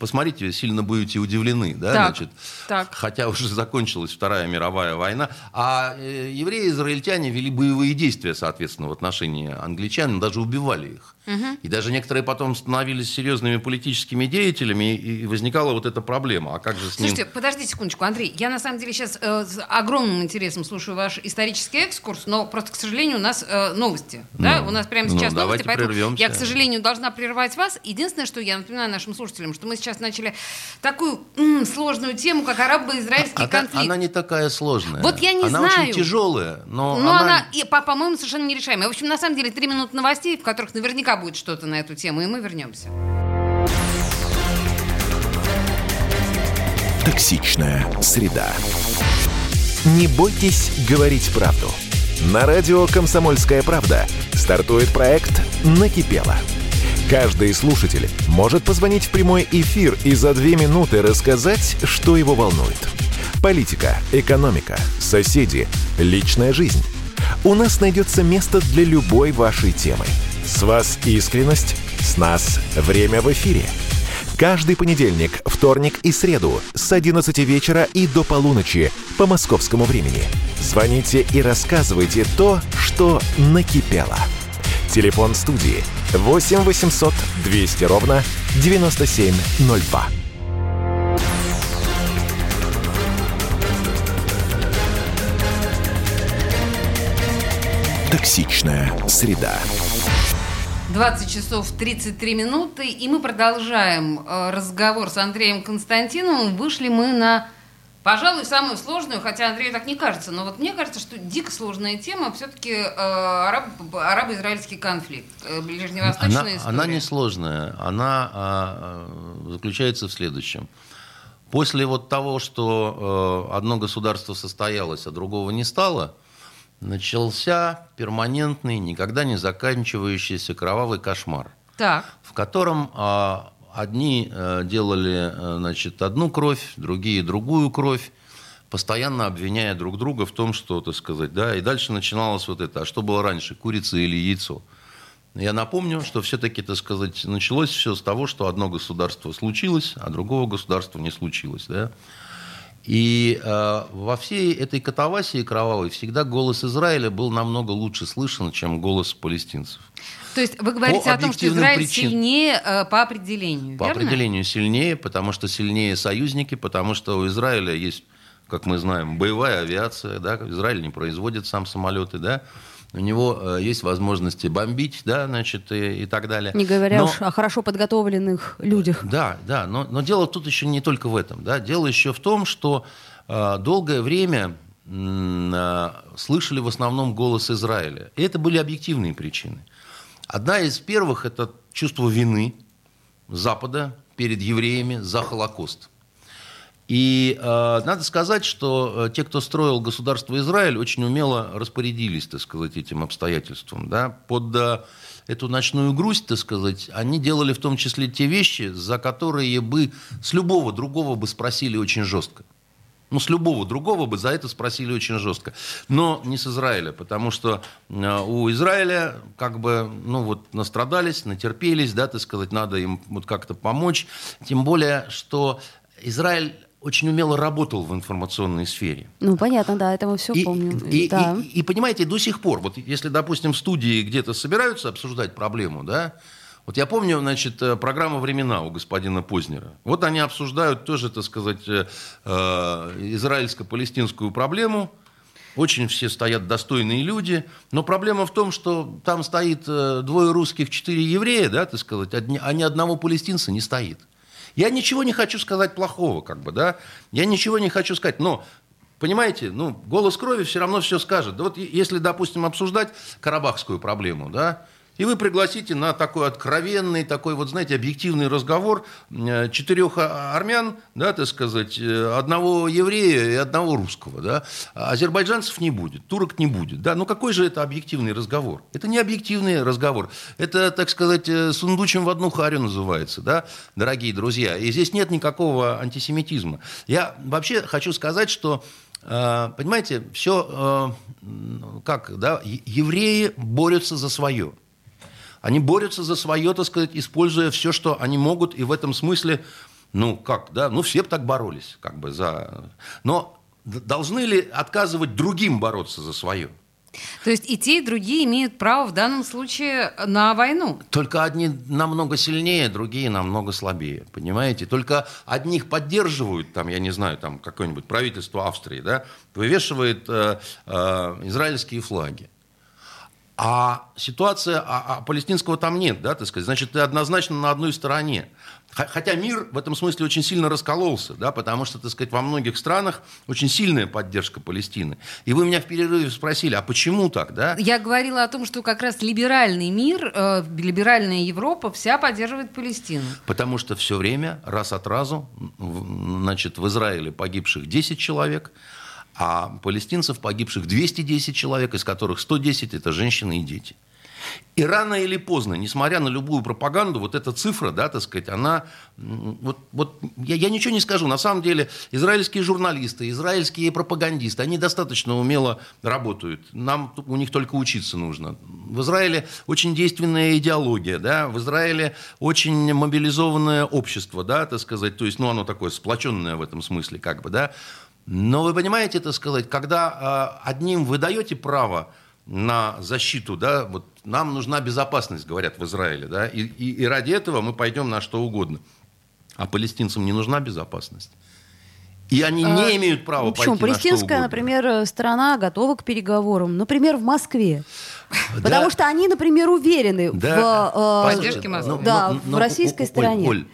посмотрите, сильно будете удивлены. Да? Так, Значит, так. Хотя уже закончилась Вторая мировая война. А э, евреи израильтяне вели боевые действия, соответственно, в отношении англичан, даже убивали их. Угу. И даже некоторые потом становились серьезными политическими деятелями, и возникала вот эта проблема. А как же с ним... Слушайте, подождите секундочку, Андрей. Я на самом деле сейчас э, с огромным интересом слушаю ваш исторический экскурс, но просто, к сожалению, у нас э, новости. Ну, да? У нас прямо ну, сейчас ну, новости, поэтому прервемся. я, к сожалению, должна прервать вас. Единственное, что я напоминаю нашим слушателям, что мы сейчас начали такую м, сложную тему, как арабо-израильский а, конфликт. Она не такая сложная. Вот я не она знаю. Она очень тяжелая, но, но она... она, по-моему, совершенно нерешаемая. В общем, на самом деле, три минуты новостей, в которых наверняка будет что-то на эту тему, и мы вернемся. Токсичная среда. Не бойтесь говорить правду. На радио «Комсомольская правда» стартует проект «Накипело». Каждый слушатель может позвонить в прямой эфир и за две минуты рассказать, что его волнует. Политика, экономика, соседи, личная жизнь. У нас найдется место для любой вашей темы. С вас искренность, с нас время в эфире – Каждый понедельник, вторник и среду с 11 вечера и до полуночи по московскому времени. Звоните и рассказывайте то, что накипело. Телефон студии 8 800 200 ровно 9702. Токсичная среда. 20 часов 33 минуты, и мы продолжаем э, разговор с Андреем Константиновым. Вышли мы на, пожалуй, самую сложную, хотя Андрею так не кажется, но вот мне кажется, что дико сложная тема все-таки э, араб, арабо-израильский конфликт, э, ближневосточная она, история. Она не сложная, она а, заключается в следующем. После вот того, что э, одно государство состоялось, а другого не стало – начался перманентный, никогда не заканчивающийся кровавый кошмар, так. в котором а, одни а, делали а, значит, одну кровь, другие другую кровь, постоянно обвиняя друг друга в том, что, так сказать, да, и дальше начиналось вот это, а что было раньше, курица или яйцо? Я напомню, что все-таки, так сказать, началось все с того, что одно государство случилось, а другого государства не случилось, да. И э, во всей этой катавасии кровавой всегда голос Израиля был намного лучше слышен, чем голос палестинцев. То есть вы говорите По о том, что Израиль причин. сильнее э, по определению, По верно? определению сильнее, потому что сильнее союзники, потому что у Израиля есть, как мы знаем, боевая авиация, да, Израиль не производит сам самолеты, да, у него э, есть возможности бомбить, да, значит, и, и так далее. Не говоря Но- уж о хорошо подготовленных людях. Да, да, но, но дело тут еще не только в этом. Да? Дело еще в том, что э, долгое время э, слышали в основном голос Израиля. И это были объективные причины. Одна из первых – это чувство вины Запада перед евреями за Холокост. И э, надо сказать, что э, те, кто строил государство Израиль, очень умело распорядились, так сказать, этим обстоятельством. Да? Под э, эту ночную грусть, так сказать, они делали в том числе те вещи, за которые бы с любого другого бы спросили очень жестко. Ну, с любого другого бы за это спросили очень жестко. Но не с Израиля, потому что э, у Израиля как бы, ну вот, настрадались, натерпелись, да, так сказать, надо им вот как-то помочь. Тем более, что Израиль очень умело работал в информационной сфере. Ну, понятно, да, это мы все И, помним. и- да. и- и, понимаете, до сих пор, вот если, допустим, в студии где-то собираются обсуждать проблему, да, вот я помню, значит, э, программа «Времена» у господина Познера. Вот они обсуждают тоже, так сказать, э, э, израильско-палестинскую проблему. Очень все стоят достойные люди. Но проблема в том, что там стоит э, двое русских, четыре еврея, да, так сказать, а ни- а ни одного палестинца не стоит. Я ничего не хочу сказать плохого, как бы, да. Я ничего не хочу сказать, но Понимаете, ну, голос крови все равно все скажет. Да вот если, допустим, обсуждать карабахскую проблему, да, и вы пригласите на такой откровенный, такой вот, знаете, объективный разговор э, четырех а- армян, да, так сказать, э, одного еврея и одного русского, да, а азербайджанцев не будет, турок не будет, да, ну какой же это объективный разговор? Это не объективный разговор, это, так сказать, э, сундучим в одну харю называется, да, дорогие друзья, и здесь нет никакого антисемитизма. Я вообще хочу сказать, что Понимаете, все как, да, евреи борются за свое. Они борются за свое, так сказать, используя все, что они могут, и в этом смысле, ну как, да, ну все бы так боролись, как бы за. Но должны ли отказывать другим бороться за свое? То есть и те, и другие имеют право в данном случае на войну. Только одни намного сильнее, другие намного слабее, понимаете? Только одних поддерживают, там, я не знаю, там какое-нибудь правительство Австрии, да, вывешивает э, э, израильские флаги. А ситуация, а, а палестинского там нет, да, так сказать, значит, ты однозначно на одной стороне. Хотя мир в этом смысле очень сильно раскололся, да, потому что, так сказать, во многих странах очень сильная поддержка Палестины. И вы меня в перерыве спросили, а почему так, да? Я говорила о том, что как раз либеральный мир, э, либеральная Европа вся поддерживает Палестину. Потому что все время, раз от разу, значит, в Израиле погибших 10 человек, а палестинцев погибших 210 человек, из которых 110 это женщины и дети. И рано или поздно, несмотря на любую пропаганду, вот эта цифра, да, так сказать, она... Вот, вот я, я ничего не скажу. На самом деле, израильские журналисты, израильские пропагандисты, они достаточно умело работают. Нам у них только учиться нужно. В Израиле очень действенная идеология, да, в Израиле очень мобилизованное общество, да, так сказать, то есть, ну, оно такое сплоченное в этом смысле, как бы, да. Но вы понимаете, это сказать, когда э, одним вы даете право на защиту, да, вот нам нужна безопасность, говорят в Израиле, да, и, и, и ради этого мы пойдем на что угодно. А палестинцам не нужна безопасность. И они не а, имеют права ну, почему? пойти Палестинская, на что например, э, страна готова к переговорам. Например, в Москве. Да. Потому что они, например, уверены да. в, э, Поддержке Москвы. Ну, да, но, но, в российской Оль, стороне. Оль,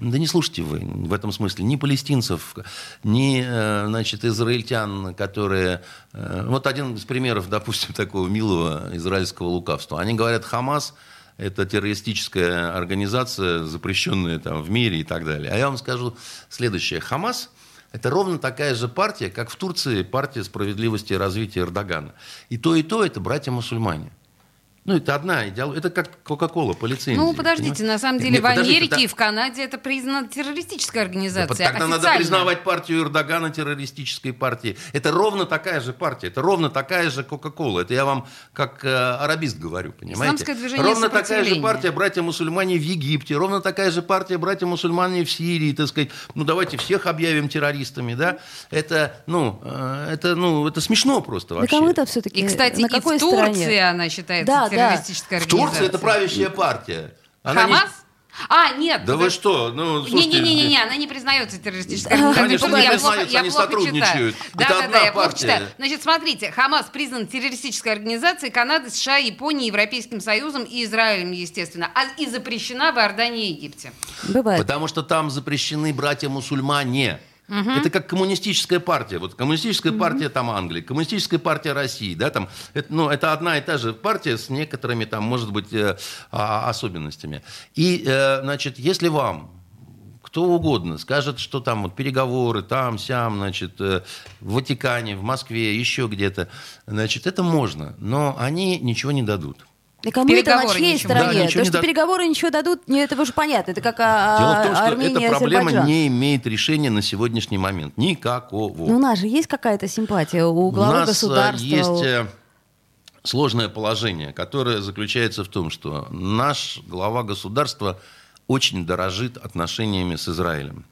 да не слушайте вы в этом смысле ни палестинцев, ни э, значит, израильтян, которые... Э, вот один из примеров, *laughs* допустим, такого милого израильского лукавства. Они говорят, Хамас – это террористическая организация, запрещенная там в мире и так далее. А я вам скажу следующее. Хамас – это ровно такая же партия, как в Турции партия справедливости и развития Эрдогана. И то, и то – это братья-мусульмане. Ну, это одна идеология. Это как Кока-Кола по лицензии. Ну, подождите, понимаете? на самом деле Нет, в Америке это... и в Канаде это признана террористическая организация. Да, тогда надо признавать партию Эрдогана террористической партией. Это ровно такая же партия. Это ровно такая же Кока-Кола. Это я вам как э, арабист говорю, понимаете? Исламское движение Ровно такая же партия братья-мусульмане в Египте. Ровно такая же партия братья-мусульмане в Сирии. Так сказать, ну, давайте всех объявим террористами, да? Это, ну, э, это, ну, это смешно просто вообще. Да кому-то все-таки И, кстати, на какой и в Турции стороне? она считается да, террористическая да. организация. В Турции это правящая партия. Она Хамас? Не... А, нет. Да вы что? Ну, Не-не-не, она не признается террористической организацией. Конечно, не признается, они сотрудничают. Да, да, да, я плохо читаю. Значит, смотрите, Хамас признан террористической организацией Канады, США, Японии, Европейским Союзом и Израилем, естественно. А и запрещена в Иордании и Египте. Бывает. Потому что там запрещены братья-мусульмане. Угу. Это как коммунистическая партия. Вот коммунистическая угу. партия там Англии, коммунистическая партия России, да, там, это, ну, это одна и та же партия с некоторыми там, может быть, э, а, особенностями. И, э, значит, если вам кто угодно скажет, что там вот переговоры, там, сям, значит, э, в Ватикане, в Москве, еще где-то, значит, это можно, но они ничего не дадут. И кому это на чьей стороне? Да, То, что да... переговоры ничего дадут, не, это уже понятно. Это как а, Дело в том, что Армения, эта проблема Азербайджан. не имеет решения на сегодняшний момент. Никакого. Ну, у нас же есть какая-то симпатия у главы у нас государства? есть э, сложное положение, которое заключается в том, что наш глава государства очень дорожит отношениями с Израилем.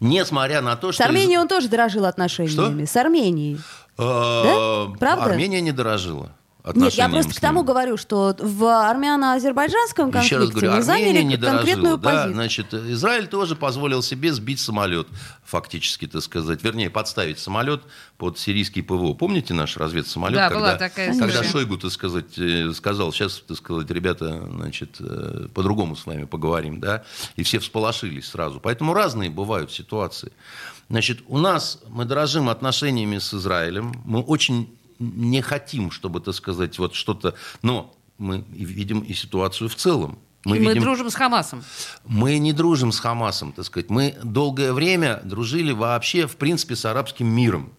Несмотря на то, что... С Арменией он тоже дорожил отношениями. Что? С Арменией. Э, да? Правда? Армения не дорожила. Нет, я просто к тому говорю, что в армяно-азербайджанском конфликте Еще раз говорю, мы заняли не конкретную дорожила, позицию. Да, значит, Израиль тоже позволил себе сбить самолет, фактически, так сказать, вернее, подставить самолет под сирийский ПВО. Помните наш разведсамолет, да, когда, была такая когда Шойгу, так сказать, э, сказал, сейчас, так сказать, ребята, значит, э, по-другому с вами поговорим, да, и все всполошились сразу. Поэтому разные бывают ситуации. Значит, у нас мы дорожим отношениями с Израилем, мы очень не хотим, чтобы, так сказать, вот что-то... Но мы видим и ситуацию в целом. Мы, мы видим, дружим с Хамасом. Мы не дружим с Хамасом, так сказать. Мы долгое время дружили вообще, в принципе, с арабским миром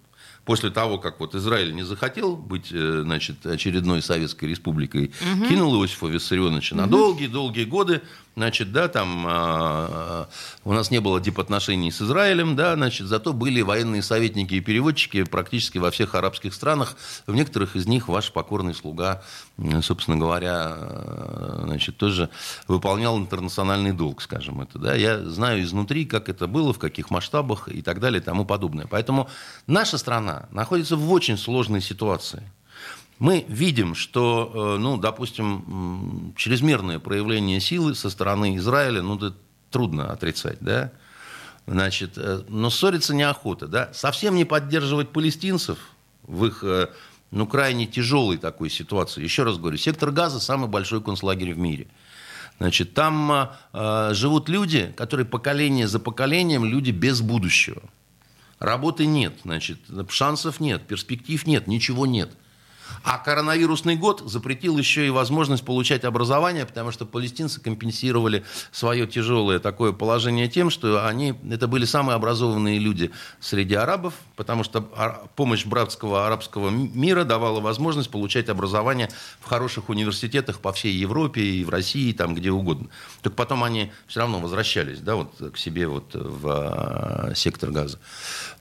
после того, как вот Израиль не захотел быть э, значит, очередной Советской Республикой, угу. кинул Иосифа Виссарионовича угу. на долгие-долгие годы, значит, да, там а, у нас не было дипотношений с Израилем, да, значит, зато были военные советники и переводчики практически во всех арабских странах, в некоторых из них ваш покорный слуга, собственно говоря, э, значит, тоже выполнял интернациональный долг, скажем это, да, я знаю изнутри, как это было, в каких масштабах и так далее и тому подобное. Поэтому наша страна находится в очень сложной ситуации. Мы видим, что, э, ну, допустим, чрезмерное проявление силы со стороны Израиля, ну, это трудно отрицать, да? Значит, э, но ссориться неохота, да? Совсем не поддерживать палестинцев в их, э, ну, крайне тяжелой такой ситуации. Еще раз говорю, сектор газа – самый большой концлагерь в мире. Значит, там э, живут люди, которые поколение за поколением, люди без будущего. Работы нет, значит, шансов нет, перспектив нет, ничего нет. А коронавирусный год запретил еще и возможность получать образование, потому что палестинцы компенсировали свое тяжелое такое положение тем, что они, это были самые образованные люди среди арабов, потому что помощь братского арабского мира давала возможность получать образование в хороших университетах по всей Европе и в России, там где угодно. Только потом они все равно возвращались да, вот, к себе вот в а, сектор газа.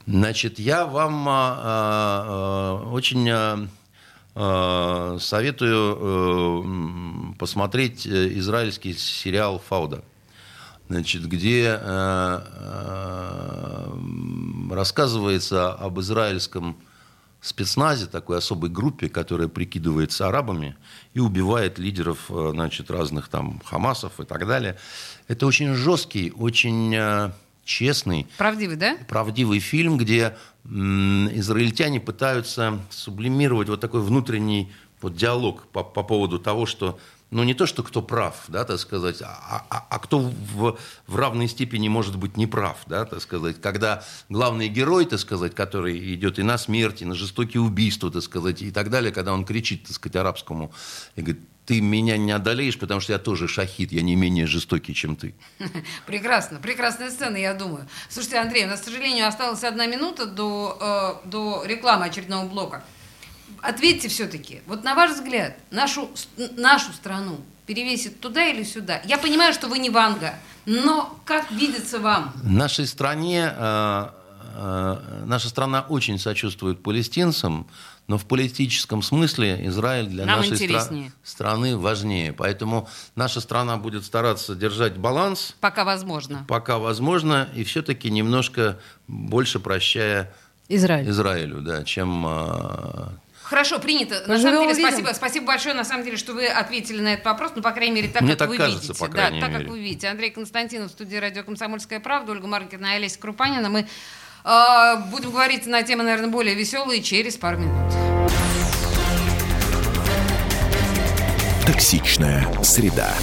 Значит, я вам а, а, очень Э, советую э, посмотреть э, израильский сериал «Фауда», значит, где рассказывается об израильском спецназе, такой особой группе, которая прикидывается арабами и убивает лидеров значит, разных там хамасов и так далее. Это очень жесткий, очень честный. Правдивый, да? Правдивый фильм, где израильтяне пытаются сублимировать вот такой внутренний вот диалог по, по поводу того, что ну не то, что кто прав, да, так сказать, а, а, а кто в, в равной степени может быть неправ, да, так сказать, когда главный герой, так сказать, который идет и на смерть, и на жестокие убийства, так сказать, и так далее, когда он кричит, так сказать, арабскому, и говорит, ты меня не одолеешь, потому что я тоже шахид, я не менее жестокий, чем ты. *laughs* Прекрасно, прекрасная сцена, я думаю. Слушайте, Андрей, у нас, к сожалению, осталась одна минута до, э, до рекламы очередного блока. Ответьте все-таки, вот на ваш взгляд, нашу, нашу страну перевесит туда или сюда? Я понимаю, что вы не Ванга, но как видится вам? Нашей стране, э, э, наша страна очень сочувствует палестинцам, но в политическом смысле Израиль для Нам нашей стра- страны важнее. Поэтому наша страна будет стараться держать баланс. Пока возможно. Пока возможно, и все-таки немножко больше прощая Израиль. Израилю, да, чем а, Хорошо, принято. На самом деле, спасибо, спасибо большое, на самом деле, что вы ответили на этот вопрос, ну, по крайней мере, так, Мне как так вы кажется, видите. по крайней да, мере. так, как вы видите. Андрей Константинов, студия радио «Комсомольская правда», Ольга Маркина и Олеся Крупанина. Мы будем говорить на темы, наверное, более веселые через пару минут. Токсичная среда.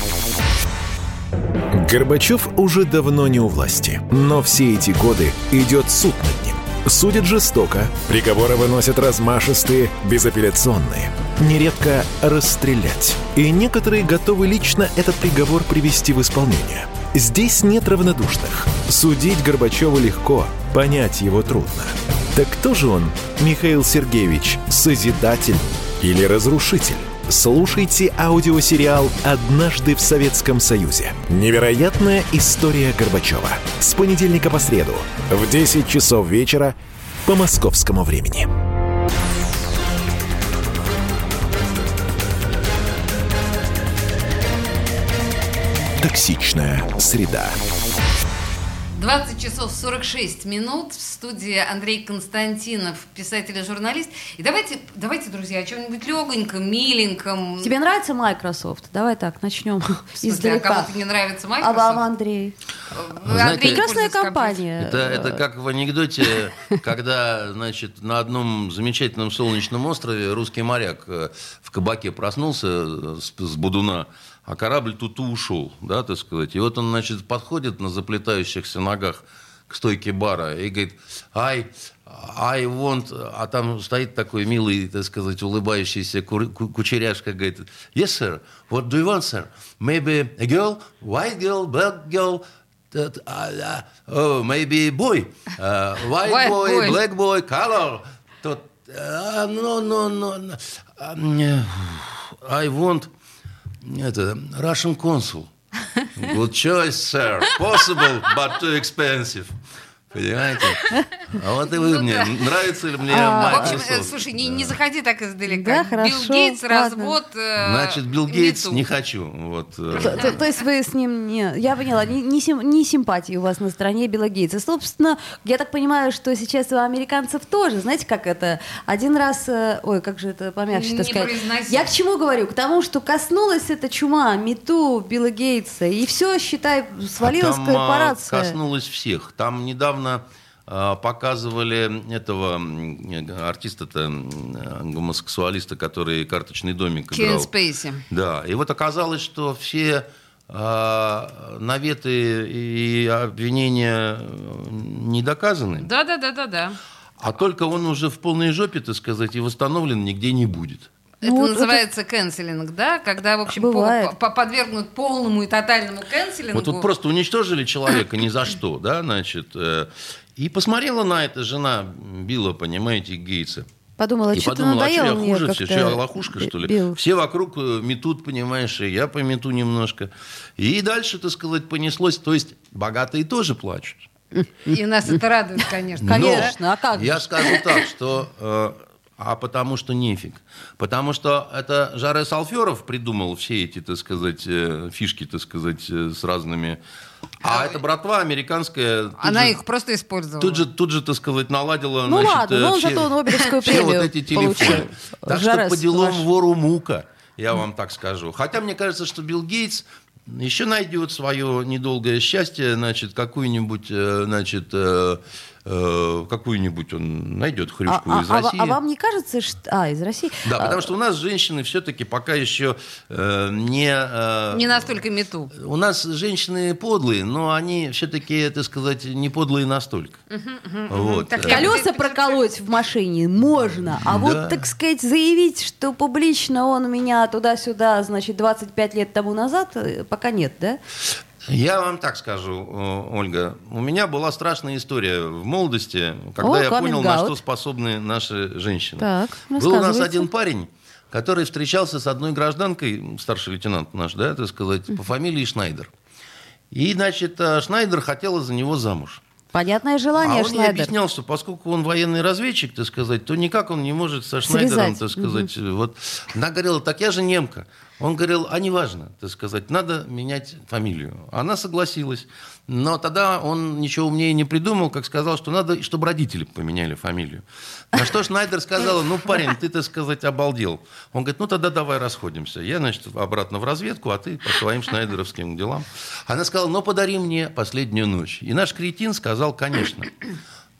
Горбачев уже давно не у власти, но все эти годы идет суд над ним. Судят жестоко, приговоры выносят размашистые, безапелляционные. Нередко расстрелять. И некоторые готовы лично этот приговор привести в исполнение. Здесь нет равнодушных. Судить Горбачева легко, понять его трудно. Так кто же он, Михаил Сергеевич, созидатель или разрушитель? Слушайте аудиосериал «Однажды в Советском Союзе». Невероятная история Горбачева. С понедельника по среду в 10 часов вечера по московскому времени. Токсичная среда. 20 часов 46 минут в студии Андрей Константинов, писатель и журналист. И давайте, давайте, друзья, о чем-нибудь легоньком, миленьком. Тебе нравится Microsoft? Давай так, начнем смысле, а издалека. кому-то не нравится А Microsoft? вам, Андрей? Знаете, Андрей, Прекрасная компания. Это, это как в анекдоте, когда, значит, на одном замечательном солнечном острове русский моряк э, в кабаке проснулся с, с будуна, а корабль тут ушел, да, так сказать. И вот он, значит, подходит на заплетающихся ногах к стойке бара и говорит, I, I want... А там стоит такой милый, так сказать, улыбающийся кучеряшка, говорит, yes, sir, what do you want, sir? Maybe a girl, white girl, black girl, that, uh, uh, oh, maybe boy, uh, white White boy, boy. black boy, color. Тот, «А, no, no, no, no. А, I want это, Russian consul. Good choice, sir. Possible, but too expensive. Понимаете? *laughs* А вот и вы Ну мне. да. Нравится ли мне В общем, э, Microsoft? слушай, не, не заходи так издалека. Да, Билл хорошо, Гейтс, ладно. развод. э, Значит, Билл Гейтс не хочу. Вот. э. То, то- то есть вы с ним не... Я поняла, не, не, сим- не симпатии у вас на стороне Билла Гейтса. Собственно, я так понимаю, что сейчас у американцев тоже, знаете, как это? Один раз... э, Ой, как же это помягче Не сказать? произноси. Я к чему говорю? К тому, что коснулась эта чума, мету Билла Гейтса, и все, считай, свалилась А там, а, корпорация. коснулось всех. Там недавно а, показывали этого артиста-то, гомосексуалиста, который «Карточный домик» Кевин играл. Спейси. Да, и вот оказалось, что все а, наветы и обвинения э, не доказаны, Да, да, да, да, да. а только он уже в полной жопе, так сказать, и восстановлен нигде не будет. Это Ну, вот называется канцелинг, да? Когда, в общем, Бывает. по- по- подвергнут полному и тотальному канцелингу. Вот тут просто уничтожили человека ни за что, да, значит. э, И посмотрела на это жена Билла, понимаете, Гейтса. Подумала, И что-то подумала, а что я мне хуже все, что я лохушка, что ли? Билл. Все вокруг э, метут, понимаешь, и я помету немножко. И дальше, так сказать, понеслось. То есть богатые тоже плачут. И нас это радует, конечно. Но Конечно, а как Я скажу так, что... э, а потому что нефиг. Потому что это Жаре Салферов придумал все эти, так сказать, э, фишки, так сказать, э, с разными... А эта братва американская... Она же- их просто использовала. Тут же, тут же, так сказать, наладила... Ну значит, ладно, э, но он все- зато Нобелевскую все премию вот эти телефоны. получил. Так Жарес что по делам ваш. вору мука, я вам так скажу. Хотя мне кажется, что Билл Гейтс еще найдет свое недолгое счастье, значит, какую-нибудь, э, значит, э, э, какую-нибудь он найдет А, хрюшку а- из а России. а вам не кажется, что... А, из России? Да, А, потому что у нас женщины все-таки пока еще э, не... э, Не настолько мету. у нас женщины подлые, но они все-таки, так сказать, не подлые настолько. Вот. Так Э, Колеса проколоть в машине можно, а Да. вот, так сказать, заявить, что публично он меня туда-сюда, значит, 25 лет тому назад, э, пока нет, да? Я вам так скажу, э, Ольга. У меня была страшная история в молодости, когда О, я понял, на что способны наши женщины. Так, Был у нас один парень, который встречался с одной гражданкой, старший лейтенант наш, да, так сказать, по фамилии Шнайдер. И, значит, э, Шнайдер хотела за него замуж. Понятное желание, а он Шнайдер. объяснял, что поскольку он военный разведчик, так сказать, то никак он не может со Шнайдером, Связать. так сказать. Вот. Она говорила, так я же немка. Он говорил, а неважно, так сказать, надо менять фамилию. Она согласилась. Но тогда он ничего умнее не придумал, как сказал, что надо, чтобы родители поменяли фамилию. На что Шнайдер сказала, ну, парень, ты, так сказать, обалдел. Он говорит, ну, тогда давай расходимся. Я, значит, обратно в разведку, а ты по своим шнайдеровским делам. Она сказала, ну, подари мне последнюю ночь. И наш кретин сказал, конечно.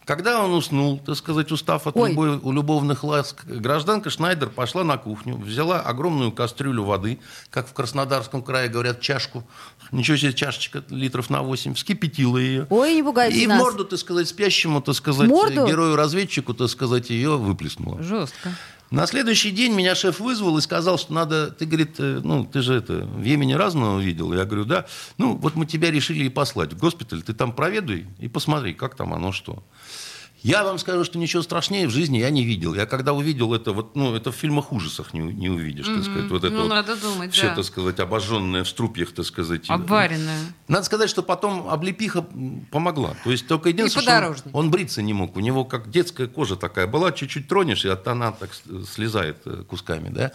Когда он уснул, так сказать, устав от Ой. любой, у любовных ласк, гражданка Шнайдер пошла на кухню, взяла огромную кастрюлю воды, как в Краснодарском крае говорят, чашку, ничего себе, чашечка литров на 8, вскипятила ее. Ой, не пугайте И нас. морду, так сказать, спящему, так сказать, герою-разведчику, так сказать, ее выплеснула. Жестко. На следующий день меня шеф вызвал и сказал, что надо, ты, говорит, э, ну, ты же это, в Йемене разного видел. Я говорю, да. Ну, вот мы тебя решили и послать в госпиталь, ты там проведуй и посмотри, как там оно что. Я вам скажу, что ничего страшнее в жизни я не видел. Я когда увидел это, вот, ну, это в фильмах ужасах не, не увидишь, так сказать. Вот это Ну, вот надо думать, все, да. так сказать, обожженное в струпьях, так сказать. Обваренная. Надо сказать, что потом облепиха помогла. То есть только единственное, что он, он бриться не мог. У него как детская кожа такая была, чуть-чуть тронешь, и от она так слезает э, кусками, да.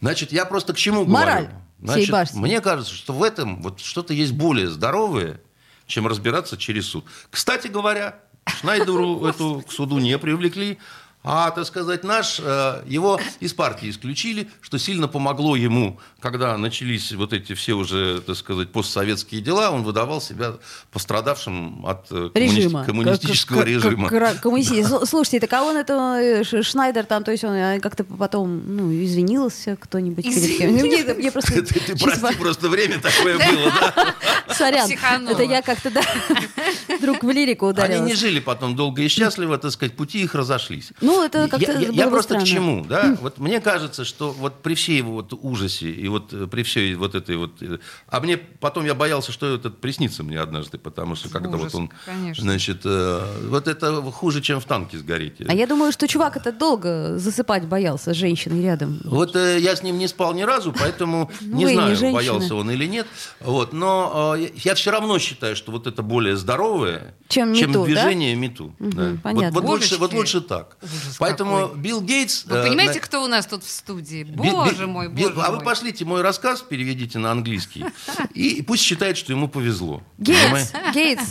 Значит, я просто к чему Мораль говорю? Значит, мне кажется, что в этом вот что-то есть более здоровое, чем разбираться через суд. Кстати говоря, Шнайдеру эту к суду не привлекли, а, так сказать, наш, э, его из партии исключили, что сильно помогло ему, когда начались вот эти все уже, так сказать, постсоветские дела, он выдавал себя пострадавшим от э, коммуни- Режима. коммунистического Как- режима. как- как- коммунисти- Слу- Слушайте, так а он это э, Шнайдер там, то есть он э, как-то потом, ну, извинился кто-нибудь перед кем? Мне- мне просто *laughs* Ты, ты сейчас прости, просто время такое было, да? *laughs* Сорян, это я как-то, да, *laughs* вдруг в лирику Они ударилась. не жили потом долго и счастливо, так сказать, пути их разошлись. Ну, это как-то я, я- я просто странно. к чему, да? Вот мне кажется, что вот при всей его вот ужасе и вот э, при всей вот этой вот... э, А мне потом я боялся, что это приснится мне однажды, потому что когда Ужас, вот он... конечно. Значит, э, вот это хуже, чем в танке сгореть. А я думаю, что чувак это долго засыпать боялся с женщиной рядом. Вот э, я с ним не спал ни разу, поэтому *laughs* Ну, не знаю, боялся он или нет. Вот, но э, я все равно считаю, что вот это более здоровое, Чем движение. Вот, понятно. вот лучше так. Ужас Поэтому какой. Билл Гейтс... Вы э, понимаете, на- кто у нас тут в студии? Би- Боже би- мой, би- боже А вы мой. пошлите мой рассказ, переведите на английский, и пусть считает, что ему повезло. Гейтс? Гейтс,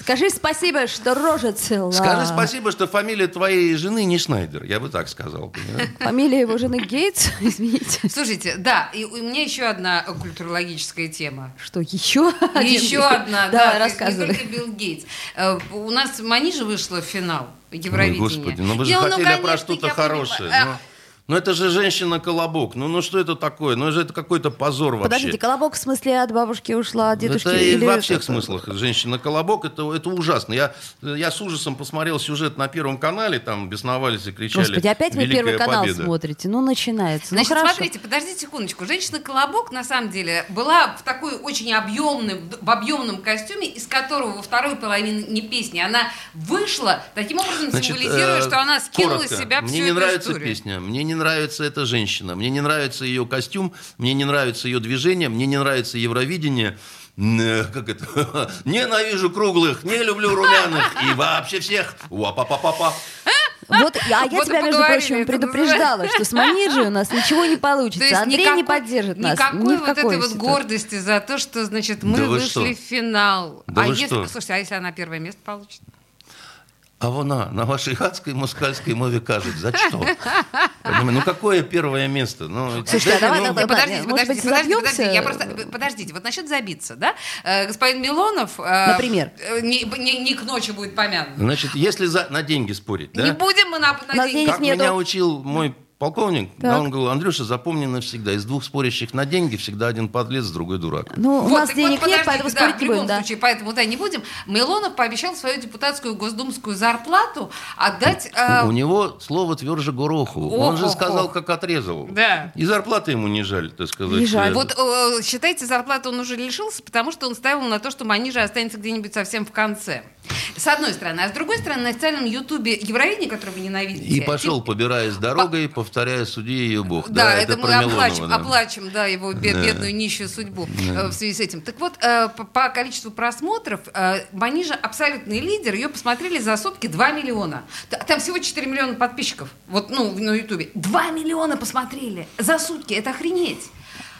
скажи спасибо, что рожа цела. Скажи спасибо, что фамилия твоей жены не Шнайдер, я бы так сказал. Фамилия его жены Гейтс, *laughs* извините. Слушайте, да, и у меня еще одна э, культурологическая тема. Что, еще? Еще одна, да, не рассказывай. только Билл Гейтс. Э, У нас Манижа вышла в финал Ой, Евровидения. господи, ну вы же Я, хотели конечно, про что-то хорошее. понимаю. Ну. А, Ну это же женщина-колобок. Ну, ну что это такое? Ну это какой-то позор вообще. Подождите, колобок в смысле от бабушки ушла, от дедушки? Это и или во всех смыслах. Женщина-колобок, это, это ужасно. Я, я с ужасом посмотрел сюжет на Первом канале, там бесновались и кричали Господи, опять вы «Великая Первый канал победа». смотрите. Ну, начинается. Значит, ну, хорошо. смотрите, подождите секундочку. Женщина-колобок, на самом деле, была в такой очень объемном, в объемном костюме, из которого во второй половине песни она вышла, таким образом Значит, символизируя, э, что она скинула коротко. с себя всю Мне не эту нравится историю. песня, мне не нравится эта женщина, мне не нравится ее костюм, мне не нравится ее движение, мне не нравится Евровидение. Э, Как это? *laughs* Ненавижу круглых, не люблю румяных и вообще всех. Уа-па-па-па-па. Вот, а я Вот тебя, между прочим, предупреждала, что с Манижей у нас ничего не То получится. есть Андрей никакой, не поддержит нас. Никакой ни вот этой вот ситуации. гордости за то, что, значит, мы Да вы вышли что? в финал. Да а вы если, что? слушайте, а если она первое место получит? А вона на вашей адской москальской мове кажет, за что? Ну какое первое место? Ну, Слушайте, а дайте, давай, ну, давай, подождите, может подождите, быть, подождите, подождите, я просто, подождите, вот насчет забиться, да? Э, господин Милонов... э, Например? э, Не, не- не к ночи будет помянут. Значит, если за, на деньги спорить, да? Не будем мы на, на нас деньги. Как нету. меня учил мой полковник, Так. да, он говорил, Андрюша, запомни навсегда, из двух спорящих на деньги всегда один подлец, другой дурак. Ну, у Вот, нас так денег вот, нет, поэтому да, спорить в не любом будем, да. случае, поэтому да, не будем. Милонов пообещал свою депутатскую госдумскую зарплату отдать... э, У него слово тверже гороху. Он же сказал, как отрезал. Да. И зарплаты ему не жаль, так сказать. Не жаль. Вот э, считайте, зарплату он уже лишился, потому что он ставил на то, что Манижа останется где-нибудь совсем в конце. С одной стороны. А с другой стороны, на официальном ютубе Евровидение, которое вы ненавидите... И пошел, побираясь дорогой, повторяя «Суди ее Бог». Да, это, мы про оплачем, да. оплачем, да, его бе- Да. бедную нищую судьбу э, в связи с этим. Так вот, э, по, количеству просмотров э, Манижа абсолютный лидер. Ее посмотрели за сутки 2 миллиона. Там всего 4 миллиона подписчиков. Вот, ну, на Ютубе. 2 миллиона посмотрели за сутки. Это охренеть.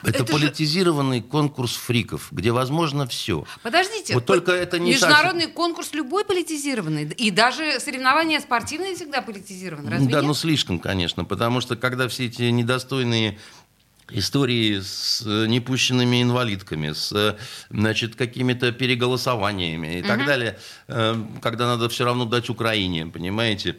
Это, Это же- политизированный конкурс фриков, где возможно все. Подождите. Вот только это не Международный конкурс любой политизированный. И даже соревнования спортивные всегда политизированы. Разве да, нет? ну слишком, конечно, потому что когда все эти недостойные истории с э, непущенными инвалидками, с э, значит, какими-то переголосованиями и так далее, э, когда надо все равно дать Украине, понимаете?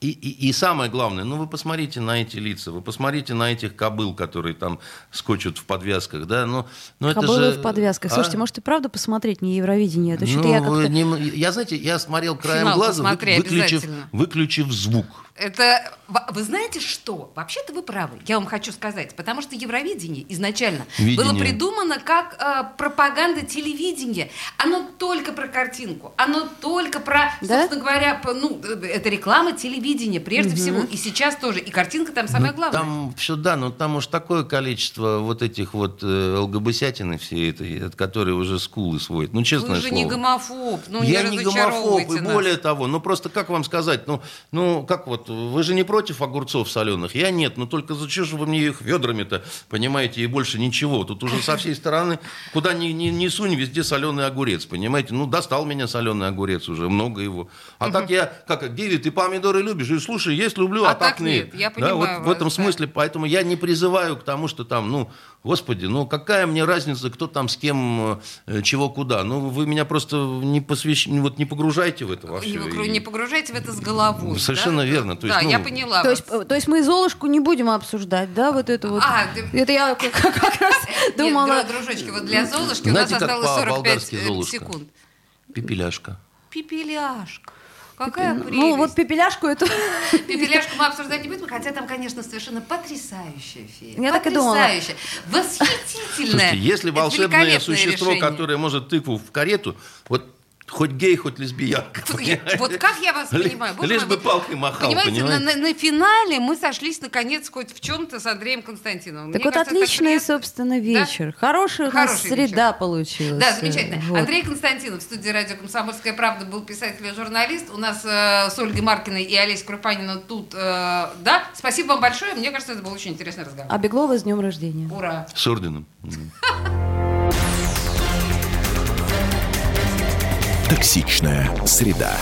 И, и, и самое главное, ну вы посмотрите на эти лица, вы посмотрите на этих кобыл, которые там скочут в подвязках, да, ну, ну это Кобылы же... в подвязках. а? Слушайте, может и правда посмотреть не Евровидение? Это Ну, я как-то... не- я, знаете, я смотрел краем Финал глаза, вы- выключив, выключив звук. Это, вы знаете что? Вообще-то вы правы, я вам хочу сказать, потому что Евровидение изначально Видение. было придумано как э, пропаганда телевидения. Оно только про картинку, оно только про, Да? собственно говоря, по- ну, э, это реклама телевидения прежде всего, и сейчас тоже, и картинка там самое Ну, главное. Там все, да, но там уж такое количество вот этих вот э, ЛГБСятины все этой, от которой уже скулы сводят. Ну, честное Вы же слово. не гомофоб, ну я не не гомофоб, и нас. более того, ну просто как вам сказать, ну, ну как вот, вы же не против огурцов соленых? Я нет, ну только зачем же вы мне их ведрами-то, понимаете, и больше ничего. Тут уже со всей стороны, куда ни, ни, ни сунь, везде соленый огурец, понимаете? Ну, достал меня соленый огурец уже, много его. А так я, как, Гиви, ты помидоры любишь? И слушай, есть люблю, а, А так нет. нет, я Да, понимаю вот в этом вас, да. смысле, поэтому я не призываю к тому, что там, ну, господи, ну какая мне разница, кто там с кем, э, чего, куда. Ну, вы меня просто не посвящ... вот не погружайте в это во Не, все. не погружайте в это с головой. Совершенно да? верно. То есть, да, ну, я поняла. То есть, вас. э, то есть мы Золушку не будем обсуждать, да, вот это вот. А, ты- Это я как, как раз Нет, думала. дру- дружочки, вот для Золушки у нас Знаете, осталось 45 по-болгарски э, секунд. Пепеляшка. Пепеляшка. Какая прелесть. Ну, вот пепеляшку эту. *laughs* Пепеляшку мы обсуждать не будем, хотя там, конечно, совершенно потрясающая фея. Я так и думала. Потрясающая. Восхитительная. Слушайте, если волшебное существо, решение. которое может тыкву в карету, вот хоть гей, хоть лесбиянка. Понимаете? Вот как я вас понимаю? Боже Лишь мой, бы палкой махал, Понимаете, на, понимаете? на- на финале мы сошлись, наконец, хоть в чем-то с Андреем Константиновым. Так Мне вот кажется, отличный, приятно. собственно, вечер. Хорошая у нас Хороший среда вечер. получилась. Да, замечательно. Вот. Андрей Константинов в студии радио «Комсомольская правда» был писатель и журналист. У нас э, с Ольгой Маркиной и Олесей Крупаниной тут, э, да. Спасибо вам большое. Мне кажется, это был очень интересный разговор. А Беглова с днем рождения. Ура! С орденом. Токсичная среда.